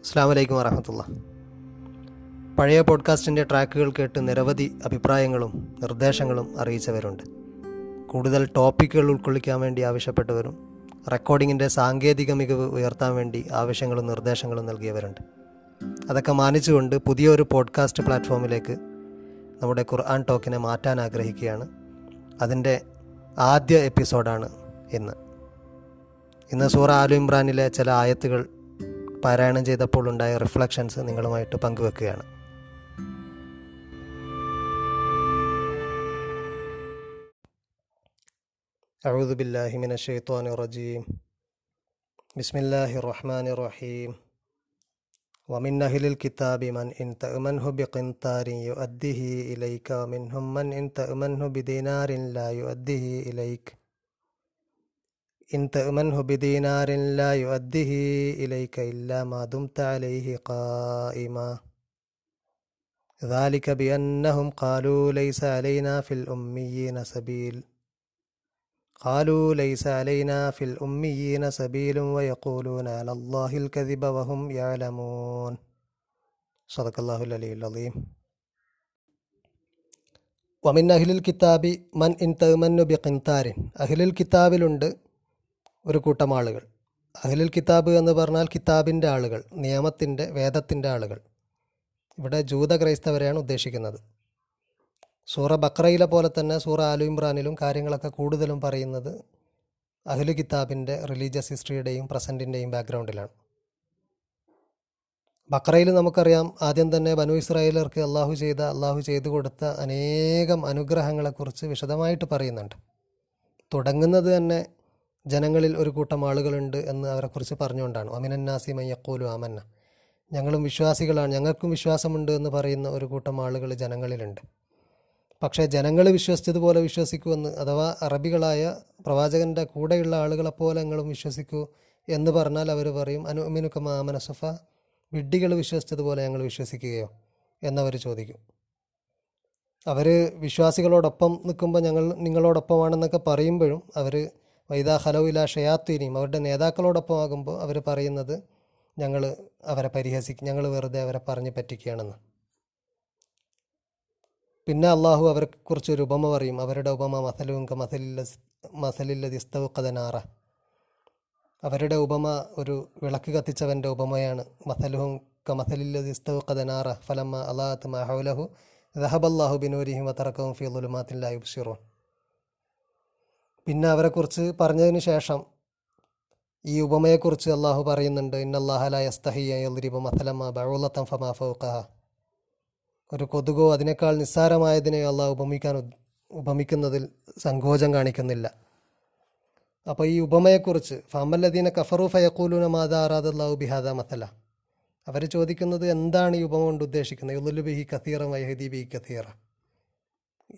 അസ്സാം വലൈക്കും വറഹമത്തുള്ള. പഴയ പോഡ്കാസ്റ്റിന്റെ ട്രാക്കുകൾ കേട്ട് നിരവധി അഭിപ്രായങ്ങളും നിർദ്ദേശങ്ങളും അറിയിച്ചവരുണ്ട്. കൂടുതൽ ടോപ്പിക്കുകൾ ഉൾക്കൊള്ളിക്കാൻ വേണ്ടി ആവശ്യപ്പെട്ടവരും റെക്കോർഡിങ്ങിന്റെ സാങ്കേതിക മികവ് ഉയർത്താൻ വേണ്ടി ആവശ്യങ്ങളും നിർദ്ദേശങ്ങളും നൽകിയവരുണ്ട്. അതൊക്കെ മാനിച്ചുകൊണ്ട് പുതിയൊരു പോഡ്കാസ്റ്റ് പ്ലാറ്റ്ഫോമിലേക്ക് നമ്മുടെ ഖുർആൻ ടോക്കിനെ മാറ്റാൻ ആഗ്രഹിക്കുകയാണ്. അതിന്റെ ആദ്യ എപ്പിസോഡാണ് ഇന്ന്. ഇന്ന് സൂറ ആലു ഇമ്രാനിലെ ചില ആയത്തുകൾ പാരായണം ചെയ്തപ്പോൾ ഉണ്ടായ റിഫ്ലക്ഷൻസ് നിങ്ങളുമായിട്ട് പങ്കുവെക്കുകയാണ് أعوذ بالله من الشيطان الرجيم بسم الله الرحمن الرحيم ومن أهل الكتاب من إن تأمنه بقنطار يؤديه إليك ومنهم من إن تأمنه بدينار لا يؤديه إليك إن تأمنه بدينار لا يؤديه إليك إلا ما دمت عليه قائما ذلك بأنهم قالوا ليس علينا في الأميين سبيل قالوا ليس علينا في الأميين سبيل ويقولون على الله الكذب وهم يعلمون صدق الله العلي العظيم ومن أهل الكتاب من إن تأمن بقنطار أهل الكتاب ലുണ്ട് ഒരു കൂട്ടം ആളുകൾ. അഹ്ലുൽ കിതാബ് എന്ന് പറഞ്ഞാൽ കിതാബിന്റെ ആളുകൾ നിയമത്തിന്റെ വേദത്തിന്റെ ആളുകൾ. ഇവിടെ ജൂത ക്രൈസ്തവരെയാണ് ഉദ്ദേശിക്കുന്നത്. സൂറ ബക്രയിലെ പോലെ തന്നെ സൂറ ആലു ഇമ്രാനിലും കാര്യങ്ങളൊക്കെ കൂടുതലും പറയുന്നത് അഹ്ലു കിതാബിന്റെ റിലീജിയസ് ഹിസ്റ്ററിയുടെയും പ്രസന്റിന്റെയും ബാക്ക്ഗ്രൗണ്ടിലാണ് ബക്രയിൽ നമുക്കറിയാം ആദ്യം തന്നെ ബനു ഇസ്രായേലർക്ക് അള്ളാഹു ചെയ്ത അള്ളാഹു ചെയ്തു കൊടുത്ത അനേകം അനുഗ്രഹങ്ങളെക്കുറിച്ച് വിശദമായിട്ട് പറയുന്നുണ്ട്. തുടങ്ങുന്നത് തന്നെ ജനങ്ങളിൽ ഒരു കൂട്ടം ആളുകളുണ്ട് എന്ന് അവരെക്കുറിച്ച് പറഞ്ഞുകൊണ്ടാണ്. അമിനന്നാസി മയ്യക്കോലു ആമന്ന. ഞങ്ങളും വിശ്വാസികളാണ്. ഞങ്ങൾക്കും വിശ്വാസമുണ്ട് എന്ന് പറയുന്ന ഒരു കൂട്ടം ആളുകൾ ജനങ്ങളിലുണ്ട്. പക്ഷേ ജനങ്ങൾ വിശ്വസിച്ചതുപോലെ വിശ്വസിക്കുമെന്ന് അഥവാ അറബികളായ പ്രവാചകന്റെ കൂടെയുള്ള ആളുകളെപ്പോലെ ഞങ്ങളും വിശ്വസിക്കൂ എന്ന് പറഞ്ഞാൽ അവർ പറയും അനുമിനുക്ക മാമനസഫ വിഡ്ഢികൾ വിശ്വസിച്ചതുപോലെ ഞങ്ങൾ വിശ്വസിക്കുകയോ എന്നവർ ചോദിക്കും. അവർ വിശ്വാസികളോടൊപ്പം നിൽക്കുമ്പോൾ ഞങ്ങൾ നിങ്ങളോടൊപ്പമാണെന്നൊക്കെ പറയുമ്പോഴും അവർ വൈദാ ഹലവില ഷയാത്തിനിയും അവരുടെ നേതാക്കളോടൊപ്പം ആകുമ്പോൾ അവർ പറയുന്നത് ഞങ്ങൾ അവരെ പരിഹസിക്കും ഞങ്ങൾ വെറുതെ അവരെ പറഞ്ഞ് പറ്റിക്കുകയാണെന്ന്. പിന്നെ അള്ളാഹു അവരെക്കുറിച്ച് ഒരു ഉപമ പറയും. അവരുടെ ഉപമ മസലുങ്ക മസലില്ല മസലില്ല ദിസ്തവ് കഥനാറ അവരുടെ ഉപമ ഒരു വിളക്ക് കത്തിച്ചവന്റെ ഉപമയാണ്. മസലുഹും ക മസലില്ല ദിസ്തവ് കഥനാറ ഫലമ്മ അള്ളാഹത്ത് മഹൗലഹു റഹബല്ലാഹു ബിനൂരിഹിം വത്തറക്കവും ഫി ലുലുമാത്തില്ലാ യുബ്ഷിറോൻ പിന്നെ അവരെക്കുറിച്ച് പറഞ്ഞതിന് ശേഷം ഈ ഉപമയെക്കുറിച്ച് അള്ളാഹു പറയുന്നുണ്ട് ഇന്നല്ലാഹലസ്തഹിബ മസലമ്മ ബൗലത്തം ഫമാ ഒരു കൊതുകോ അതിനേക്കാൾ നിസ്സാരമായതിനെ അള്ളാഹു ഉപമിക്കാൻ ഉപമിക്കുന്നതിൽ സങ്കോചം കാണിക്കുന്നില്ല. അപ്പോൾ ഈ ഉപമയെക്കുറിച്ച് ഫമല്ലദീന കഫറു ഫയക്കൂലൂന ആറാദ് ആറാദല്ലാഹു ബിഹാദ മസല അവർ ചോദിക്കുന്നത് എന്താണ് ഈ ഉപമ കൊണ്ട് ഉദ്ദേശിക്കുന്നത്? യുലുലു ബിഹി വൈഹദി ബി കസീറ.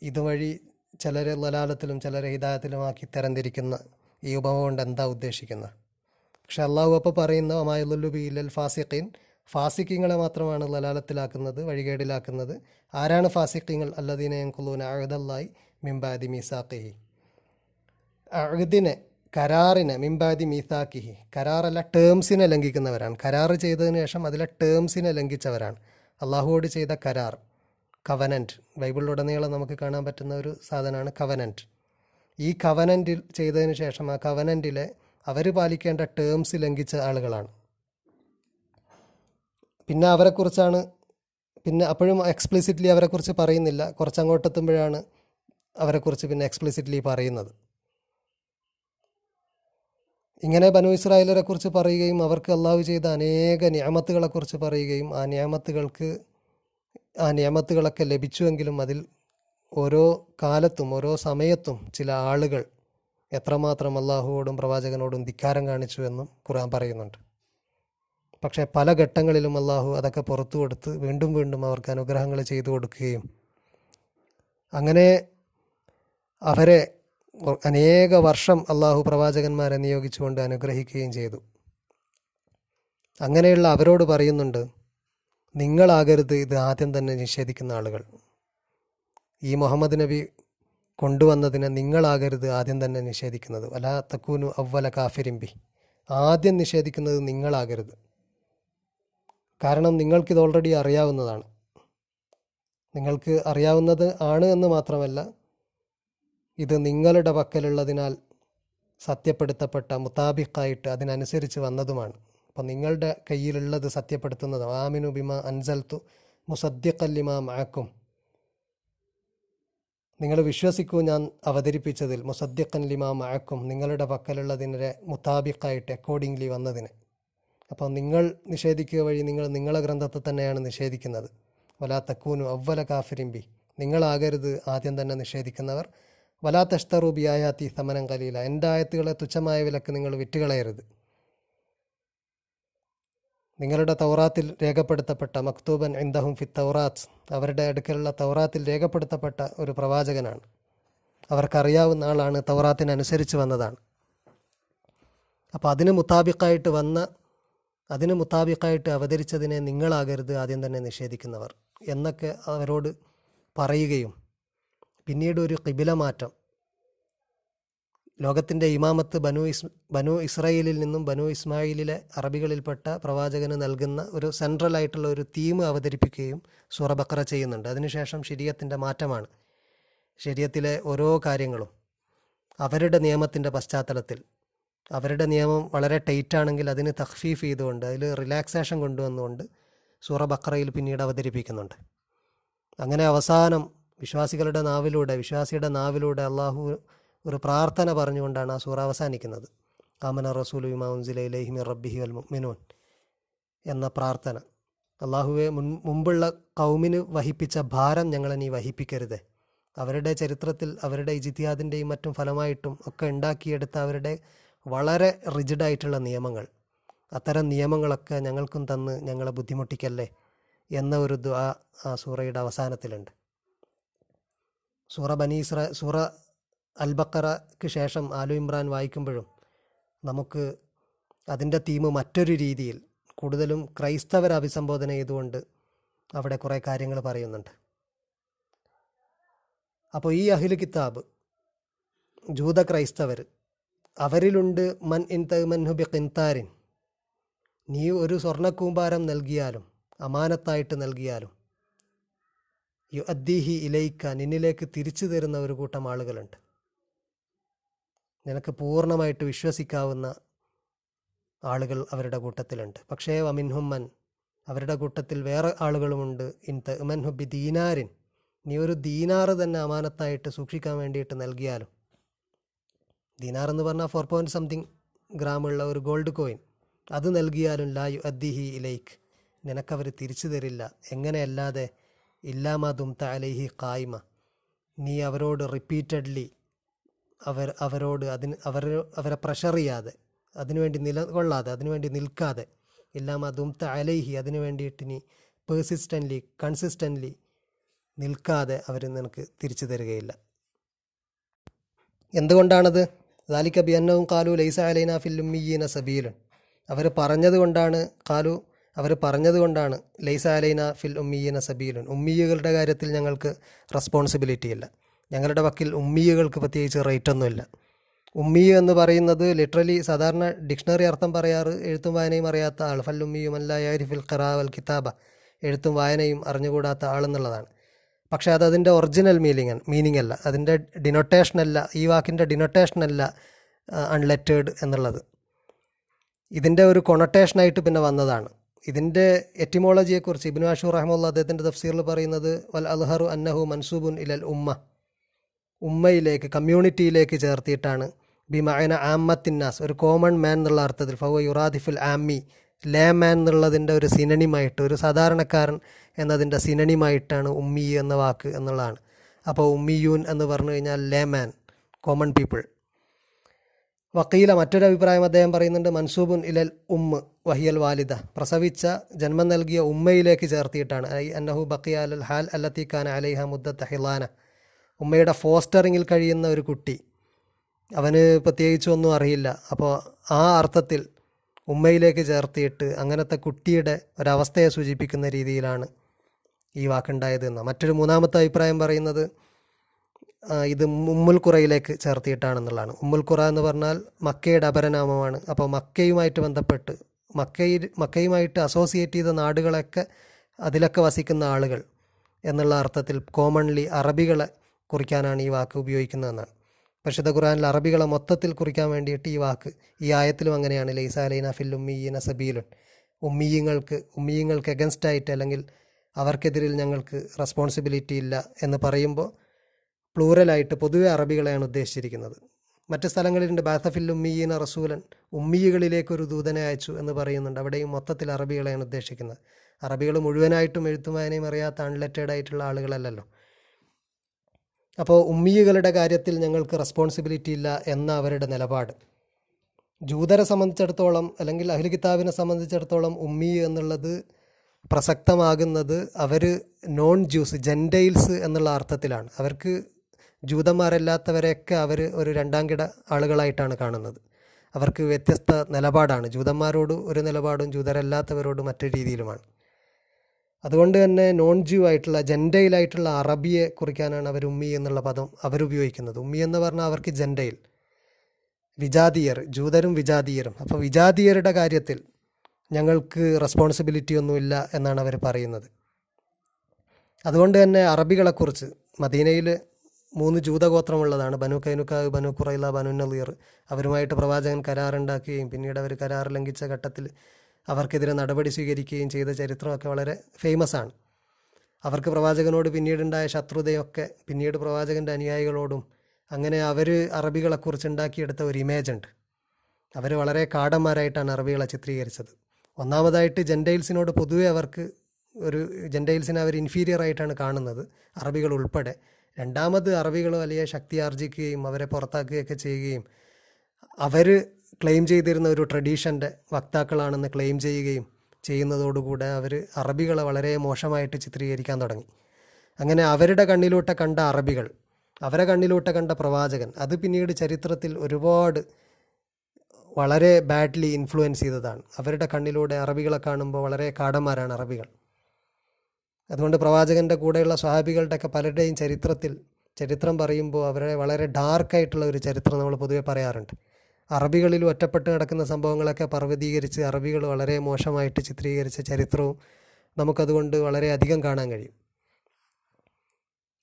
ഇതുവഴി ചിലരെ ലലാലത്തിലും ചിലരെ ഹിദായത്തിലുമാക്കി തരംതിരിക്കുന്ന ഈ ഉപമ കൊണ്ട് എന്താ ഉദ്ദേശിക്കുന്നത് പക്ഷെ അള്ളാഹു അപ്പോൾ പറയുന്ന ഒമായുല്ലു ബി ഇല്ലൽ ഫാസിഖീൻ. ഫാസിക്കിങ്ങളെ മാത്രമാണ് ലലാലത്തിലാക്കുന്നത് വഴികേടിലാക്കുന്നത്. ആരാണ് ഫാസിക്കിങ്ങൾ അല്ലദീന യങ്കുലൂന അഴുതല്ലായി മിംബാദി മീസാഖിഹി. അഴുദിനെ കരാറിനെ മിംബാദി മീസാക്കിഹി കരാറല്ല ടേംസിനെ ലംഘിക്കുന്നവരാണ്. കരാറ് ചെയ്തതിന് ശേഷം അതിലെ ടേംസിനെ ലംഘിച്ചവരാണ്. അള്ളാഹുവോട് ചെയ്ത കരാർ. കവനന്റ് ബൈബിളിലുടനീളം നമുക്ക് കാണാൻ പറ്റുന്ന ഒരു സാധനമാണ് കവനന്റ് ഈ കവനന്റിൽ ചെയ്തതിന് ശേഷം ആ കവനന്റിലെ അവർ പാലിക്കേണ്ട ടേംസ് ലംഘിച്ച ആളുകളാണ്. പിന്നെ അവരെക്കുറിച്ചാണ് പിന്നെ അപ്പോഴും എക്സ്പ്ലിസിറ്റ്ലി അവരെക്കുറിച്ച് പറയുന്നില്ല. കുറച്ചങ്ങോട്ടെത്തുമ്പോഴാണ് അവരെക്കുറിച്ച് പിന്നെ എക്സ്പ്ലിസിറ്റ്ലി പറയുന്നത്. ഇങ്ങനെ ബനു ഇസ്രായേലരെ കുറിച്ച് പറയുകയും അവർക്ക് അള്ളാഹു ചെയ്ത അനേക നിയമത്തുകളെക്കുറിച്ച് പറയുകയും ആ നിയമത്തുകൾക്ക് ആ നിയമത്തുകളൊക്കെ ലഭിച്ചുവെങ്കിലും അതിൽ ഓരോ കാലത്തും ഓരോ സമയത്തും ചില ആളുകൾ എത്രമാത്രം അള്ളാഹുവോടും പ്രവാചകനോടും ധിക്കാരം കാണിച്ചു എന്നും ഖുർആൻ പറയുന്നുണ്ട്. പക്ഷേ പല ഘട്ടങ്ങളിലും അള്ളാഹു അതൊക്കെ പുറത്തു കൊടുത്ത് വീണ്ടും വീണ്ടും അവർക്ക് അനുഗ്രഹങ്ങൾ ചെയ്തു കൊടുക്കുകയും അങ്ങനെ അവരെ അനേക വർഷം അള്ളാഹു പ്രവാചകന്മാരെ നിയോഗിച്ചുകൊണ്ട് അനുഗ്രഹിക്കുകയും ചെയ്തു. അങ്ങനെയുള്ള അവരോട് പറയുന്നുണ്ട് നിങ്ങളാകരുത് ഇത് ആദ്യം തന്നെ നിഷേധിക്കുന്ന ആളുകൾ. ഈ മുഹമ്മദ് നബി കൊണ്ടുവന്നതിനെ നിങ്ങളാകരുത് ആദ്യം തന്നെ നിഷേധിക്കുന്നത്. അല്ല തക്കൂനു അവല കാഫിരിമ്പി ആദ്യം നിഷേധിക്കുന്നത് നിങ്ങളാകരുത്. കാരണം നിങ്ങൾക്കിത് ഓൾറെഡി അറിയാവുന്നതാണ്. നിങ്ങൾക്ക് അറിയാവുന്നത് ആണ് എന്ന് മാത്രമല്ല ഇത് നിങ്ങളുടെ പക്കലുള്ളതിനാൽ സത്യപ്പെടുത്തപ്പെട്ട മുതാബിഖായിട്ട് അതിനനുസരിച്ച് വന്നതുമാണ്. അപ്പം നിങ്ങളുടെ കയ്യിലുള്ളത് സത്യപ്പെടുത്തുന്നത്. ആമിനു ബിമ അൻസൽത്തു മുസദ്യക്കല്ലിമാ മാക്കും നിങ്ങൾ വിശ്വസിക്കൂ ഞാൻ അവതരിപ്പിച്ചതിൽ മുസദ്ദിഖൻ ലിമാ മാക്കും നിങ്ങളുടെ പക്കലുള്ളതിനെ മുതാബിക്കായിട്ട് അക്കോർഡിംഗ്ലി വന്നതിന്. അപ്പോൾ നിങ്ങൾ നിഷേധിക്കുക വഴി നിങ്ങൾ നിങ്ങളെ ഗ്രന്ഥത്തെ തന്നെയാണ് നിഷേധിക്കുന്നത്. വലാ തക്കൂനു അവ്വല കാഫിരിമ്പി നിങ്ങളാകരുത് ആദ്യം തന്നെ നിഷേധിക്കുന്നവർ. വലാ തഷ്തറൂബി ആയാത്തി സമനം കലീല. എന്റെ ആയത്തുകളെ തുച്ഛമായ വിലക്ക് നിങ്ങൾ വിറ്റുകളയരുത്. നിങ്ങളുടെ തൗറാത്തിൽ രേഖപ്പെടുത്തപ്പെട്ട മക്തൂബൻ ഇന്ദഹും ഫി തൗറാത്ത് അവരുടെ അടുക്കലുള്ള തൗറാത്തിൽ രേഖപ്പെടുത്തപ്പെട്ട ഒരു പ്രവാചകനാണ്. അവർക്കറിയാവുന്ന ആളാണ് തൗറാത്തിനനുസരിച്ച് വന്നതാണ്. അപ്പോൾ അതിന് മുത്താബിക്കായിട്ട് വന്ന അതിന് മുത്താബിക്കായിട്ട് അവതരിച്ചതിനെ നിങ്ങളാകരുത് ആദ്യം തന്നെ നിഷേധിക്കുന്നവർ എന്നൊക്കെ അവരോട് പറയുകയും പിന്നീട് ഒരു കിബില മാറ്റം ലോകത്തിന്റെ ഇമാമത്ത് ബനു ഇസ് ബനു ഇസ്രായേലിൽ നിന്നും ബനു ഇസ്മായിലിലെ അറബികളിൽപ്പെട്ട പ്രവാചകന് നൽകുന്ന ഒരു സെൻട്രൽ ആയിട്ടുള്ള ഒരു തീം അവതരിപ്പിക്കുകയും സൂറ ചെയ്യുന്നുണ്ട്. അതിനുശേഷം ശരീരത്തിന്റെ മാറ്റമാണ്. ശരീരത്തിലെ ഓരോ കാര്യങ്ങളും അവരുടെ നിയമത്തിന്റെ പശ്ചാത്തലത്തിൽ അവരുടെ നിയമം വളരെ ടൈറ്റ് ആണെങ്കിൽ അതിന് തഖ്ഫീഫ് ചെയ്തുകൊണ്ട് അതിൽ റിലാക്സേഷൻ കൊണ്ടുവന്നുകൊണ്ട് സൂറ പിന്നീട് അവതരിപ്പിക്കുന്നുണ്ട്. അങ്ങനെ അവസാനം വിശ്വാസികളുടെ നാവിലൂടെ വിശ്വാസിയുടെ നാവിലൂടെ അള്ളാഹു ഒരു പ്രാർത്ഥന പറഞ്ഞുകൊണ്ടാണ് ആ സൂറ അവസാനിക്കുന്നത്. ആമന റസൂൽ ഇമാഉൻസിലൈഹിമി റബ്ബിഹി അൽ മുഅ്മിനൂൻ എന്ന പ്രാർത്ഥന. അള്ളാഹുവെ മുൻ മുമ്പുള്ള കൗമിന് വഹിപ്പിച്ച ഭാരം ഞങ്ങളെ നീ വഹിപ്പിക്കരുത്. അവരുടെ ചരിത്രത്തിൽ അവരുടെ ഇജിത്തിയാദിന്റെയും മറ്റും ഫലമായിട്ടും ഒക്കെ ഉണ്ടാക്കിയെടുത്ത അവരുടെ വളരെ റിജിഡായിട്ടുള്ള നിയമങ്ങൾ. അത്തരം നിയമങ്ങളൊക്കെ ഞങ്ങൾക്കും തന്ന് ഞങ്ങളെ ബുദ്ധിമുട്ടിക്കല്ലേ എന്ന ഒരു ദുആ ആ സൂറയുടെ അവസാനത്തിലുണ്ട്. സൂറ ബനീസ്ര സൂറ അൽബക്കറയ്ക്ക് ശേഷം ആലു ഇമ്രാൻ വായിക്കുമ്പോഴും നമുക്ക് അതിന്റെ തീം മറ്റൊരു രീതിയിൽ കൂടുതലും ക്രൈസ്തവരെ അഭിസംബോധന ചെയ്തുകൊണ്ട് അവിടെ കുറേ കാര്യങ്ങൾ പറയുന്നുണ്ട്. അപ്പോൾ ഈ അഹിൽ കിതാബ് ജൂത ക്രൈസ്തവർ അവരിലുണ്ട് മൻ ഇൻ തമൻഹുബി കിൻതാരിൻ നീ ഒരു സ്വർണക്കൂമ്പാരം നൽകിയാലും അമാനത്തായിട്ട് നൽകിയാലും യു അദ്ദീഹി ഇലയിക്ക നിന്നിലേക്ക് തിരിച്ചു തരുന്ന ഒരു കൂട്ടം ആളുകളുണ്ട്. നിനക്ക് പൂർണമായിട്ട് വിശ്വസിക്കാവുന്ന ആളുകൾ അവരുടെ കൂട്ടത്തിലുണ്ട്. പക്ഷേ വമിൻഹുമ്മൻ അവരുടെ കൂട്ടത്തിൽ വേറെ ആളുകളുമുണ്ട്. ഇൻ തമൻഹുബി ദീനാരിൻ നീ ഒരു ദീനാറ് തന്നെ അമാനത്തായിട്ട് സൂക്ഷിക്കാൻ വേണ്ടിയിട്ട് നൽകിയാലും. ദീനാർ എന്ന് പറഞ്ഞാൽ ഫോർ പോയിന്റ് സംതിങ് ഗ്രാമുള്ള ഒരു ഗോൾഡ് കോയിൻ അത് നൽകിയാലും ലായു അദ്ദിഹി ഇലൈക്ക് നിനക്കവർ തിരിച്ചു തരില്ല. എങ്ങനെയല്ലാതെ ഇല്ലാമ ദുംത അലൈഹി കായ്മ നീ അവരോട് റിപ്പീറ്റഡ്ലി അവർ അവരോട് അതിന് അവർ അവരെ പ്രഷർ ചെയ്യാതെ അതിനുവേണ്ടി നിലകൊള്ളാതെ അതിനുവേണ്ടി നിൽക്കാതെ എല്ലാം അതും തലേഹി അതിനു വേണ്ടിയിട്ട് നീ പേഴ്സിസ്റ്റന്റ്ലി കൺസിസ്റ്റന്റ്ലി നിൽക്കാതെ അവർ നിനക്ക് തിരിച്ചു തരികയില്ല. എന്തുകൊണ്ടാണത്? ദാലിക്ക ബിയന്നവും കാലു ലൈസ അലൈന ഫിൽ ഉമ്മിയീന സബീലൻ അവർ പറഞ്ഞത് കൊണ്ടാണ് കാലു അവർ പറഞ്ഞത് കൊണ്ടാണ് ലൈസ അലൈന ഫിൽ ഉമ്മിയീന സബീലൻ. ഉമ്മിയകളുടെ കാര്യത്തിൽ ഞങ്ങൾക്ക് റെസ്പോൺസിബിലിറ്റി ഇല്ല. ഞങ്ങളുടെ വക്കിൽ ഉമ്മിയകൾക്ക് പ്രത്യേകിച്ച് റേറ്റ് ഒന്നുമില്ല ഉമ്മിയ എന്ന് പറയുന്നത് ലിറ്ററലി സാധാരണ ഡിക്ഷണറി അർത്ഥം പറയാറ് എഴുത്തും വായനയും അറിയാത്ത ആൾ. ഫൽ ഉമ്മിയും അല്ലായാരി ഫിൽ ഖറാവൽ കിതാബ. എഴുത്തും വായനയും അറിഞ്ഞുകൂടാത്ത ആളെന്നുള്ളതാണ് പക്ഷേ അത് അതിന്റെ ഒറിജിനൽ മീനിങ് മീനിങ് അല്ല. അതിന്റെ ഡിനൊട്ടേഷൻ അല്ല ഈ വാക്കിന്റെ ഡിനൊട്ടേഷൻ അല്ല അൺലെറ്റേഡ് എന്നുള്ളത്. ഇതിന്റെ ഒരു കൊണൊട്ടേഷനായിട്ട് പിന്നെ വന്നതാണ്. ഇതിന്റെ എറ്റിമോളജിയെക്കുറിച്ച് ഇബിനു അഷൂർ റഹ്മുള്ള അദ്ദേഹത്തിന്റെ തഫ്സീറിൽ പറയുന്നത് വൽ അൽഹറു അന്നഹു മൻസൂബുൻ ഇലൽ ഉമ്മ. ഉമ്മയിലേക്ക് കമ്മ്യൂണിറ്റിയിലേക്ക് ചേർത്തിയിട്ടാണ്. ബിമായന ആമ്മത്തിന്നാസ് ഒരു കോമൺ മാൻ എന്നുള്ള അർത്ഥത്തിൽ ഫവ യുറാദിഫുൽ ആമ്മി ലേ മാൻ എന്നുള്ളതിന്റെ ഒരു സിനണിമായിട്ട് ഒരു സാധാരണക്കാരൻ എന്നതിന്റെ സിനണിമായിട്ടാണ് ഉമ്മി എന്ന വാക്ക് എന്നുള്ളതാണ്. അപ്പോൾ ഉമ്മിയൂൻ എന്ന് പറഞ്ഞു കഴിഞ്ഞാൽ ലേ മാൻ കോമൺ പീപ്പിൾ. വക്കീല മറ്റൊരു അഭിപ്രായം അദ്ദേഹം പറയുന്നുണ്ട് മൻസൂബുൻ ഇലൽ ഉമ്മ് വഹിയൽ വാലിദ പ്രസവിച്ച ജന്മം നൽകിയ ഉമ്മയിലേക്ക് ചേർത്തിയിട്ടാണ്. ഐ അന്നഹു ബക്കിയ ഹാൽ അല്ലത്തി ഖാൻ അലൈഹ മുദ്ദത്ത് ഹിലാന. ഉമ്മയുടെ ഫോസ്റ്ററിങ്ങിൽ കഴിയുന്ന ഒരു കുട്ടി. അവന് പ്രത്യേകിച്ചൊന്നും അറിയില്ല. അപ്പോൾ ആ അർത്ഥത്തിൽ ഉമ്മയിലേക്ക് ചേർത്തിയിട്ട് അങ്ങനത്തെ കുട്ടിയുടെ ഒരവസ്ഥയെ സൂചിപ്പിക്കുന്ന രീതിയിലാണ് ഈ വാക്കുണ്ടായത് എന്ന്. മറ്റൊരു മൂന്നാമത്തെ അഭിപ്രായം പറയുന്നത് ഇത് ഉമ്മുൽ ഖുറയിലേക്ക് ചേർത്തിയിട്ടാണെന്നുള്ളതാണ്. ഉമ്മുൽ ഖുറ എന്ന് പറഞ്ഞാൽ മക്കയുടെ അപരനാമമാണ്. അപ്പോൾ മക്കയുമായിട്ട് ബന്ധപ്പെട്ട് മക്കയിൽ മക്കയുമായിട്ട് അസോസിയേറ്റ് ചെയ്ത നാടുകളൊക്കെ അതിലൊക്കെ വസിക്കുന്ന ആളുകൾ എന്നുള്ള അർത്ഥത്തിൽ കോമൺലി അറബികളെ കുറിക്കാനാണ് ഈ വാക്ക് ഉപയോഗിക്കുന്നതെന്നാണ്. പരിശുദ്ധ ഖുർആനിൽ അറബികളെ മൊത്തത്തിൽ കുറിക്കാൻ വേണ്ടിയിട്ട് ഈ വാക്ക് ഈ ആയത്തിലും അങ്ങനെയാണ്. ലൈസ അലൈന ഫിൽ ഉമ്മീന സബീലുൻ. ഉമ്മീയങ്ങൾക്ക് ഉമ്മീയങ്ങൾക്ക് എഗൻസ്റ്റ് ആയിട്ട് അല്ലെങ്കിൽ അവർക്കെതിരിൽ ഞങ്ങൾക്ക് റെസ്പോൺസിബിലിറ്റി ഇല്ല എന്ന് പറയുമ്പോൾ പ്ലൂറലായിട്ട് പൊതുവെ അറബികളെയാണ് ഉദ്ദേശിച്ചിരിക്കുന്നത്. മറ്റ് സ്ഥലങ്ങളിലുണ്ട്. ബാത്തഫിൽ ഉമ്മീന റസൂലൻ ഉമ്മീകളിലേക്ക് ഒരു ദൂതനെ അയച്ചു എന്ന് പറയുന്നുണ്ട്. അവിടെയും മൊത്തത്തിൽ അറബികളെയാണ് ഉദ്ദേശിക്കുന്നത്. അറബികൾ മുഴുവനായിട്ടും എഴുത്തുമാനേയും അറിയാത്ത അൺലെറ്റഡ് ആയിട്ടുള്ള ആളുകളല്ലല്ലോ. അപ്പോൾ ഉമ്മീകളുടെ കാര്യത്തിൽ ഞങ്ങൾക്ക് റെസ്പോൺസിബിലിറ്റി ഇല്ല എന്ന അവരുടെ നിലപാട്. ജൂതരെ സംബന്ധിച്ചിടത്തോളം അല്ലെങ്കിൽ അഹ്ലു കിതാബിനെ സംബന്ധിച്ചിടത്തോളം ഉമ്മി എന്നുള്ളത് പ്രസക്തമാകുന്നത് അവർ നോൺ ജ്യൂസ് ജെന്റൈൽസ് എന്നുള്ള അർത്ഥത്തിലാണ്. അവർക്ക് ജൂതന്മാരല്ലാത്തവരെയൊക്കെ അവർ ഒരു രണ്ടാം കിട ആളുകളായിട്ടാണ് കാണുന്നത്. അവർക്ക് വ്യത്യസ്ത നിലപാടാണ്. ജൂതന്മാരോട് ഒരു നിലപാടും ജൂതരല്ലാത്തവരോട് മറ്റൊരു രീതിയിലുമാണ്. അതുകൊണ്ട് തന്നെ നോൺ ജ്യൂ ആയിട്ടുള്ള ജെൻഡയിലായിട്ടുള്ള അറബിയെ കുറിക്കാനാണ് അവർ ഉമ്മി എന്നുള്ള പദം അവരുപയോഗിക്കുന്നത്. ഉമ്മി എന്ന് പറഞ്ഞാൽ അവർക്ക് ജെൻഡയിൽ വിജാതീയർ ജൂതരും വിജാതീയരും. അപ്പോൾ വിജാതീയരുടെ കാര്യത്തിൽ ഞങ്ങൾക്ക് റെസ്പോൺസിബിലിറ്റി ഒന്നുമില്ല എന്നാണ് അവർ പറയുന്നത്. അതുകൊണ്ട് തന്നെ അറബികളെക്കുറിച്ച് മദീനയിൽ മൂന്ന് ജൂതഗോത്രമുള്ളതാണ്. ബനു കൈനുക്കാവ് ബനു കുറൈല ബനു നളീർ അവരുമായിട്ട് പ്രവാചകൻ കരാറുണ്ടാക്കുകയും പിന്നീട് അവർ കരാർ ലംഘിച്ച ഘട്ടത്തിൽ അവർക്കെതിരെ നടപടി സ്വീകരിക്കുകയും ചെയ്ത ചരിത്രമൊക്കെ വളരെ ഫേമസ് ആണ്. അവർക്ക് പ്രവാചകനോട് പിന്നീടുണ്ടായ ശത്രുതയൊക്കെ പിന്നീട് പ്രവാചകന്റെ അനുയായികളോടും അങ്ങനെ അവർ അറബികളെക്കുറിച്ച് ഉണ്ടാക്കിയെടുത്ത ഒരു ഇമേജ് ഉണ്ട്. അവർ വളരെ കാടന്മാരായിട്ടാണ് അറബികളെ ചിത്രീകരിച്ചത്. ഒന്നാമതായിട്ട് ജെൻഡൈൽസിനോട് പൊതുവെ അവർക്ക് ഒരു ജെൻഡൈൽസിനെ അവർ ഇൻഫീരിയർ ആയിട്ടാണ് കാണുന്നത് അറബികൾ ഉൾപ്പെടെ. രണ്ടാമത് അറബികൾ വലിയ ശക്തി ആർജിക്കുകയും അവരെ പുറത്താക്കുകയൊക്കെ ചെയ്യുകയും അവർ ക്ലെയിം ചെയ്തിരുന്ന ഒരു ട്രഡീഷന്റെ വക്താക്കളാണെന്ന് ക്ലെയിം ചെയ്യുകയും ചെയ്യുന്നതോടുകൂടെ അവർ അറബികളെ വളരെ മോശമായിട്ട് ചിത്രീകരിക്കാൻ തുടങ്ങി. അങ്ങനെ അവരുടെ കണ്ണിലൂടെ കണ്ട അറബികൾ അവരെ കണ്ണിലൂടെ കണ്ട പ്രവാചകൻ അത് പിന്നീട് ചരിത്രത്തിൽ ഒരുപാട് വളരെ ബാഡ്ലി ഇൻഫ്ലുവൻസ് ചെയ്തതാണ്. അവരുടെ കണ്ണിലൂടെ അറബികളെ കാണുമ്പോൾ വളരെ കാടന്മാരാണ് അറബികൾ. അതുകൊണ്ട് പ്രവാചകന്റെ കൂടെയുള്ള സ്വഹാബികളുടെയൊക്കെ പലരുടെയും ചരിത്രത്തിൽ ചരിത്രം പറയുമ്പോൾ അവരെ വളരെ ഡാർക്കായിട്ടുള്ള ഒരു ചരിത്രം നമ്മൾ പൊതുവെ പറയാറുണ്ട്. അറബികളിൽ ഒറ്റപ്പെട്ട് കിടക്കുന്ന സംഭവങ്ങളൊക്കെ പർവതീകരിച്ച് അറബികൾ വളരെ മോശമായിട്ട് ചിത്രീകരിച്ച ചരിത്രവും നമുക്കതുകൊണ്ട് വളരെയധികം കാണാൻ കഴിയും.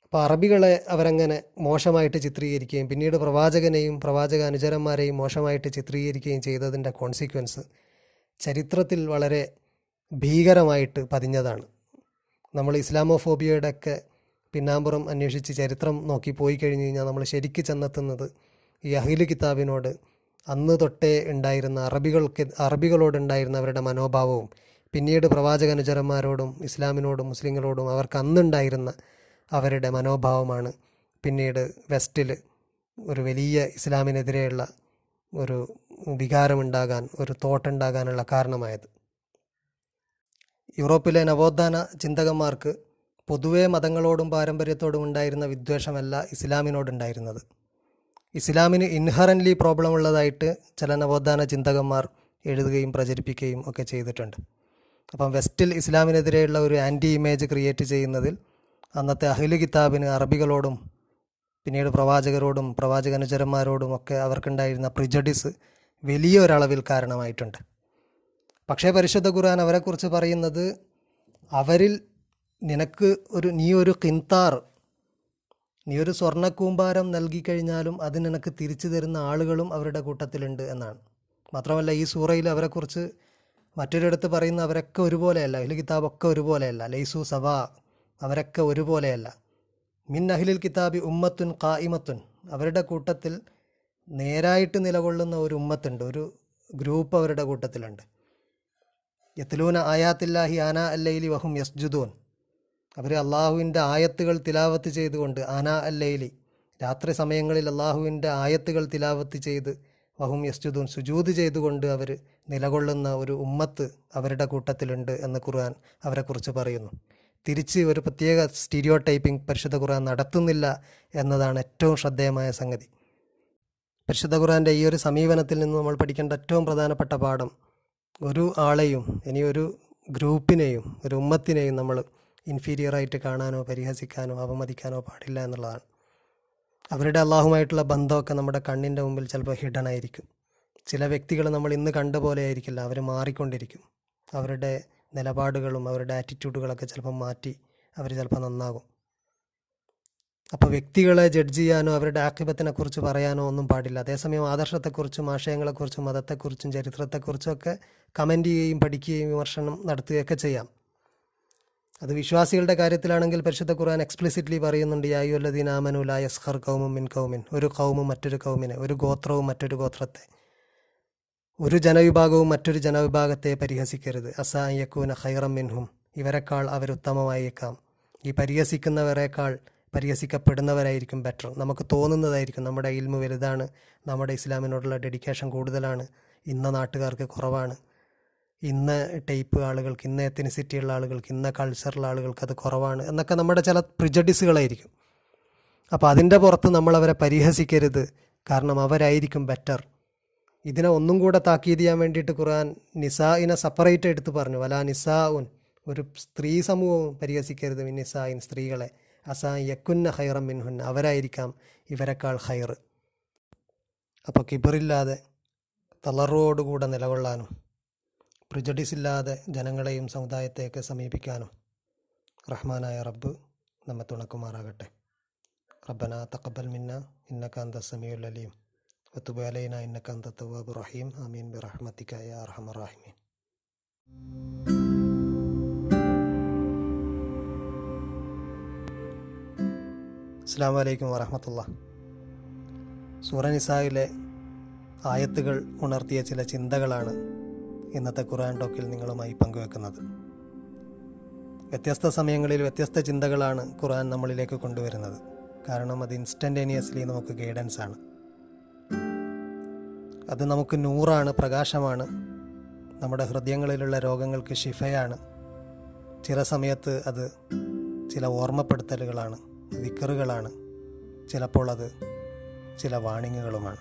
അപ്പോൾ അറബികളെ അവരങ്ങനെ മോശമായിട്ട് ചിത്രീകരിക്കുകയും പിന്നീട് പ്രവാചകനെയും പ്രവാചക അനുചരന്മാരെയും മോശമായിട്ട് ചിത്രീകരിക്കുകയും ചെയ്തതിന്റെ കോൺസിക്വൻസ് ചരിത്രത്തിൽ വളരെ ഭീകരമായിട്ട് പതിഞ്ഞതാണ്. നമ്മൾ ഇസ്ലാമോഫോബിയയുടെ ഒക്കെ പിന്നാമ്പുറം അന്വേഷിച്ച് ചരിത്രം നോക്കി പോയി കഴിഞ്ഞ് കഴിഞ്ഞാൽ നമ്മൾ ശരിക്ക് ചെന്നെത്തുന്നത് ഈ അഹിലു കിതാബിനോട് അന്ന് തൊട്ടേ ഉണ്ടായിരുന്ന അറബികൾക്ക് അറബികളോടുണ്ടായിരുന്ന അവരുടെ മനോഭാവവും പിന്നീട് പ്രവാചക അനുചരന്മാരോടും ഇസ്ലാമിനോടും മുസ്ലിങ്ങളോടും അവർക്ക് അന്നുണ്ടായിരുന്ന അവരുടെ മനോഭാവമാണ്. പിന്നീട് വെസ്റ്റിൽ ഒരു വലിയ ഇസ്ലാമിനെതിരെയുള്ള ഒരു വികാരമുണ്ടാകാൻ ഒരു തോട്ടുണ്ടാകാനുള്ള കാരണമായത്. യൂറോപ്പിലെ നവോത്ഥാന ചിന്തകന്മാർക്ക് പൊതുവേ മതങ്ങളോടും പാരമ്പര്യത്തോടും ഉണ്ടായിരുന്ന വിദ്വേഷമല്ല ഇസ്ലാമിനോടുണ്ടായിരുന്നത്. ഇസ്ലാമിന് ഇൻഹറന്റ്ലി പ്രോബ്ലം ഉള്ളതായിട്ട് ചില നവോത്ഥാന ചിന്തകന്മാർ എഴുതുകയും പ്രചരിപ്പിക്കുകയും ഒക്കെ ചെയ്തിട്ടുണ്ട്. അപ്പം വെസ്റ്റിൽ ഇസ്ലാമിനെതിരെയുള്ള ഒരു ആന്റി ഇമേജ് ക്രിയേറ്റ് ചെയ്യുന്നതിൽ അന്നത്തെ അഹിലു കിതാബിന് അറബികളോടും പിന്നീട് പ്രവാചകരോടും പ്രവാചകനുചരന്മാരോടും ഒക്കെ അവർക്കുണ്ടായിരുന്ന പ്രിജഡിസ് വലിയ ഒരളവിൽ കാരണമായിട്ടുണ്ട്. പക്ഷേ പരിശുദ്ധ ഖുർആൻ അവരെക്കുറിച്ച് പറയുന്നത് അവരിൽ നിനക്ക് ഒരു നീ ഒരു കിന്താർ നീ ഒരു സ്വർണക്കൂമ്പാരം നൽകിക്കഴിഞ്ഞാലും അത് തിരിച്ചു തരുന്ന ആളുകളും അവരുടെ കൂട്ടത്തിലുണ്ട് എന്നാണ്. മാത്രമല്ല ഈ സൂറയിൽ അവരെക്കുറിച്ച് മറ്റൊരിടത്ത് പറയുന്ന അവരൊക്കെ ഒരുപോലെയല്ല. അഹിൽ കിതാബൊക്കെ ഒരുപോലെയല്ല. ലൈസു സഭ അവരൊക്കെ ഒരുപോലെയല്ല. മിൻ അഹിലിൽ കിതാബി ഉമ്മത്തുൻ കായിമത്തുൻ അവരുടെ കൂട്ടത്തിൽ നേരായിട്ട് നിലകൊള്ളുന്ന ഒരു ഉമ്മത്തുണ്ട്. ഒരു ഗ്രൂപ്പ് അവരുടെ കൂട്ടത്തിലുണ്ട്. യത്ലൂന ആയാത്തില്ലാഹി ആന അല്ലയിലി വഹും യസ്ജുദൂൻ. അവർ അള്ളാഹുവിന്റെ ആയത്തുകൾ തിലാവത്ത് ചെയ്തുകൊണ്ട് ആന അല്ലയിലി രാത്രി സമയങ്ങളിൽ അള്ളാഹുവിന്റെ ആയത്തുകൾ തിലാവത്ത് ചെയ്ത് വഹും യസ്ജുദൂൻ സുജൂത് ചെയ്തുകൊണ്ട് അവർ നിലകൊള്ളുന്ന ഒരു ഉമ്മത്ത് അവരുടെ കൂട്ടത്തിലുണ്ട് എന്ന് ഖുർആൻ അവരെക്കുറിച്ച് പറയുന്നു. തിരിച്ച് ഒരു പ്രത്യേക സ്റ്റീരിയോ ടൈപ്പിംഗ് പരിശുദ്ധ ഖുർആൻ നടത്തുന്നില്ല എന്നതാണ് ഏറ്റവും ശ്രദ്ധേയമായ സംഗതി. പരിശുദ്ധ ഖുർആന്റെ ഈ ഒരു സമീപനത്തിൽ നിന്ന് നമ്മൾ പഠിക്കേണ്ട ഏറ്റവും പ്രധാനപ്പെട്ട പാഠം ഒരു ആളെയും ഇനി ഒരു ഗ്രൂപ്പിനെയും ഒരു ഉമ്മത്തിനെയും നമ്മൾ ഇൻഫീരിയറായിട്ട് കാണാനോ പരിഹസിക്കാനോ അപമതിക്കാനോ പാടില്ല എന്നുള്ളതാണ്. അവരുടെ അള്ളാഹുമായിട്ടുള്ള ബന്ധമൊക്കെ നമ്മുടെ കണ്ണിന്റെ മുമ്പിൽ ചിലപ്പോൾ ഹിഡൻ ആയിരിക്കും. ചില വ്യക്തികൾ നമ്മൾ ഇന്ന് കണ്ട പോലെ ആയിരിക്കില്ല. അവർ മാറിക്കൊണ്ടിരിക്കും. അവരുടെ നിലപാടുകളും അവരുടെ ആറ്റിറ്റ്യൂഡുകളൊക്കെ ചിലപ്പോൾ മാറ്റി അവർ ചിലപ്പോൾ നന്നാകും. അപ്പോൾ വ്യക്തികളെ ജഡ്ജ് ചെയ്യാനോ അവരുടെ ആക്ഷേപത്തിനെക്കുറിച്ച് പറയാനോ ഒന്നും പാടില്ല. അതേസമയം ആദർശത്തെക്കുറിച്ചും ആശയങ്ങളെക്കുറിച്ചും മതത്തെക്കുറിച്ചും ചരിത്രത്തെക്കുറിച്ചും ഒക്കെ കമന്റ് ചെയ്യുകയും പഠിക്കുകയും വിമർശനം നടത്തുകയൊക്കെ ചെയ്യാം. അത് വിശ്വാസികളുടെ കാര്യത്തിലാണെങ്കിൽ പരിശുദ്ധ ഖുർആൻ എക്സ്പ്ലിസിറ്റ്ലി പറയുന്നുണ്ട് യായുല്ലദീൻ ആമനു ലാ യസ്ഖർ കൗമും മിൻ കൗമിൻ ഒരു കൗമും മറ്റൊരു കൗമിനെ ഒരു ഗോത്രവും മറ്റൊരു ഗോത്രത്തെ. ഒരു ജനവിഭാഗവും മറ്റൊരു ജനവിഭാഗത്തെ പരിഹസിക്കരുത്. അസായക്കൂന ഹൈറം മിൻഹും. ഇവരെക്കാൾ അവരുത്തമമായേക്കാം ഈ പരിഹസിക്കുന്നവരെക്കാൾ പരിഹസിക്കപ്പെടുന്നവരായിരിക്കും ബെറ്റർ നമുക്ക് തോന്നുന്നതായിരിക്കും നമ്മുടെ ഇൽമു വലുതാണ് നമ്മുടെ ഇസ്ലാമിനോടുള്ള ഡെഡിക്കേഷൻ കൂടുതലാണ് ഇന്ന നാട്ടുകാർക്ക് കുറവാണ്. ഇന്ന ടൈപ്പ് ആളുകൾക്ക് ഇന്ന എത്തനിസിറ്റിയുള്ള ആളുകൾക്ക് ഇന്ന കൾച്ചറുള്ള ആളുകൾക്ക് അത് കുറവാണ് എന്നൊക്കെ നമ്മുടെ ചില പ്രിജഡിസുകളായിരിക്കും അപ്പോൾ അതിന്റെ പുറത്ത് നമ്മളവരെ പരിഹസിക്കരുത്. കാരണം അവരായിരിക്കും ബെറ്റർ ഇതിനെ ഒന്നും കൂടെ താക്കീത് ചെയ്യാൻ വേണ്ടിയിട്ട് ഖുർആൻ നിസാഇനെ സെപ്പറേറ്റ് എടുത്ത് പറഞ്ഞു. വല നിസാ ഉൻ ഒരു സ്ത്രീ സമൂഹവും പരിഹസിക്കരുത്. നിസായിൻ സ്ത്രീകളെ. അസാ യക്കുന്ന ഹൈറം മിൻഹുൻ അവരായിരിക്കാം ഇവരെക്കാൾ ഹൈർ അപ്പോൾ കിബറില്ലാതെ തളറോടുകൂടെ നിലകൊള്ളാനും പ്രിജഡിസ് ഇല്ലാതെ ജനങ്ങളെയും സമുദായത്തെയൊക്കെ സമീപിക്കാനും റഹ്മാനായ റബ്ബ് നമ്മെ തുണക്കുമാറാകട്ടെ. റബ്ബന തക്കബൽ മിന്ന ഇന്നക്കാന്ത സമീ സമീഉൽ അലീം. ഇന്നക്കാന്ത അന്ത റഹീം. അമീൻ ബി റഹ്മത്തിക്കായ അർഹമർ റാഹിമീൻ. അസ്സാം വലൈക്കും വരഹമത്തുള്ള സൂറനിസായിലെ ആയത്തുകൾ ഉണർത്തിയ ചില ചിന്തകളാണ് ഇന്നത്തെ ഖുർആൻ ടോക്കിൽ നിങ്ങളുമായി പങ്കുവെക്കുന്നത്. വ്യത്യസ്ത സമയങ്ങളിൽ വ്യത്യസ്ത ചിന്തകളാണ് ഖുർആൻ നമ്മളിലേക്ക് കൊണ്ടുവരുന്നത്. കാരണം അത് ഇൻസ്റ്റന്റേനിയസ്ലി നമുക്ക് ഗൈഡൻസ് ആണ് അത് നമുക്ക് നൂറാണ് പ്രകാശമാണ്. നമ്മുടെ ഹൃദയങ്ങളിലുള്ള രോഗങ്ങൾക്ക് ശിഫയാണ്. ചില സമയത്ത് അത് ചില ഓർമ്മപ്പെടുത്തലുകളാണ് വിക്കറുകളാണ്. ചിലപ്പോൾ അത് ചില വാണിങ്ങുകളുമാണ്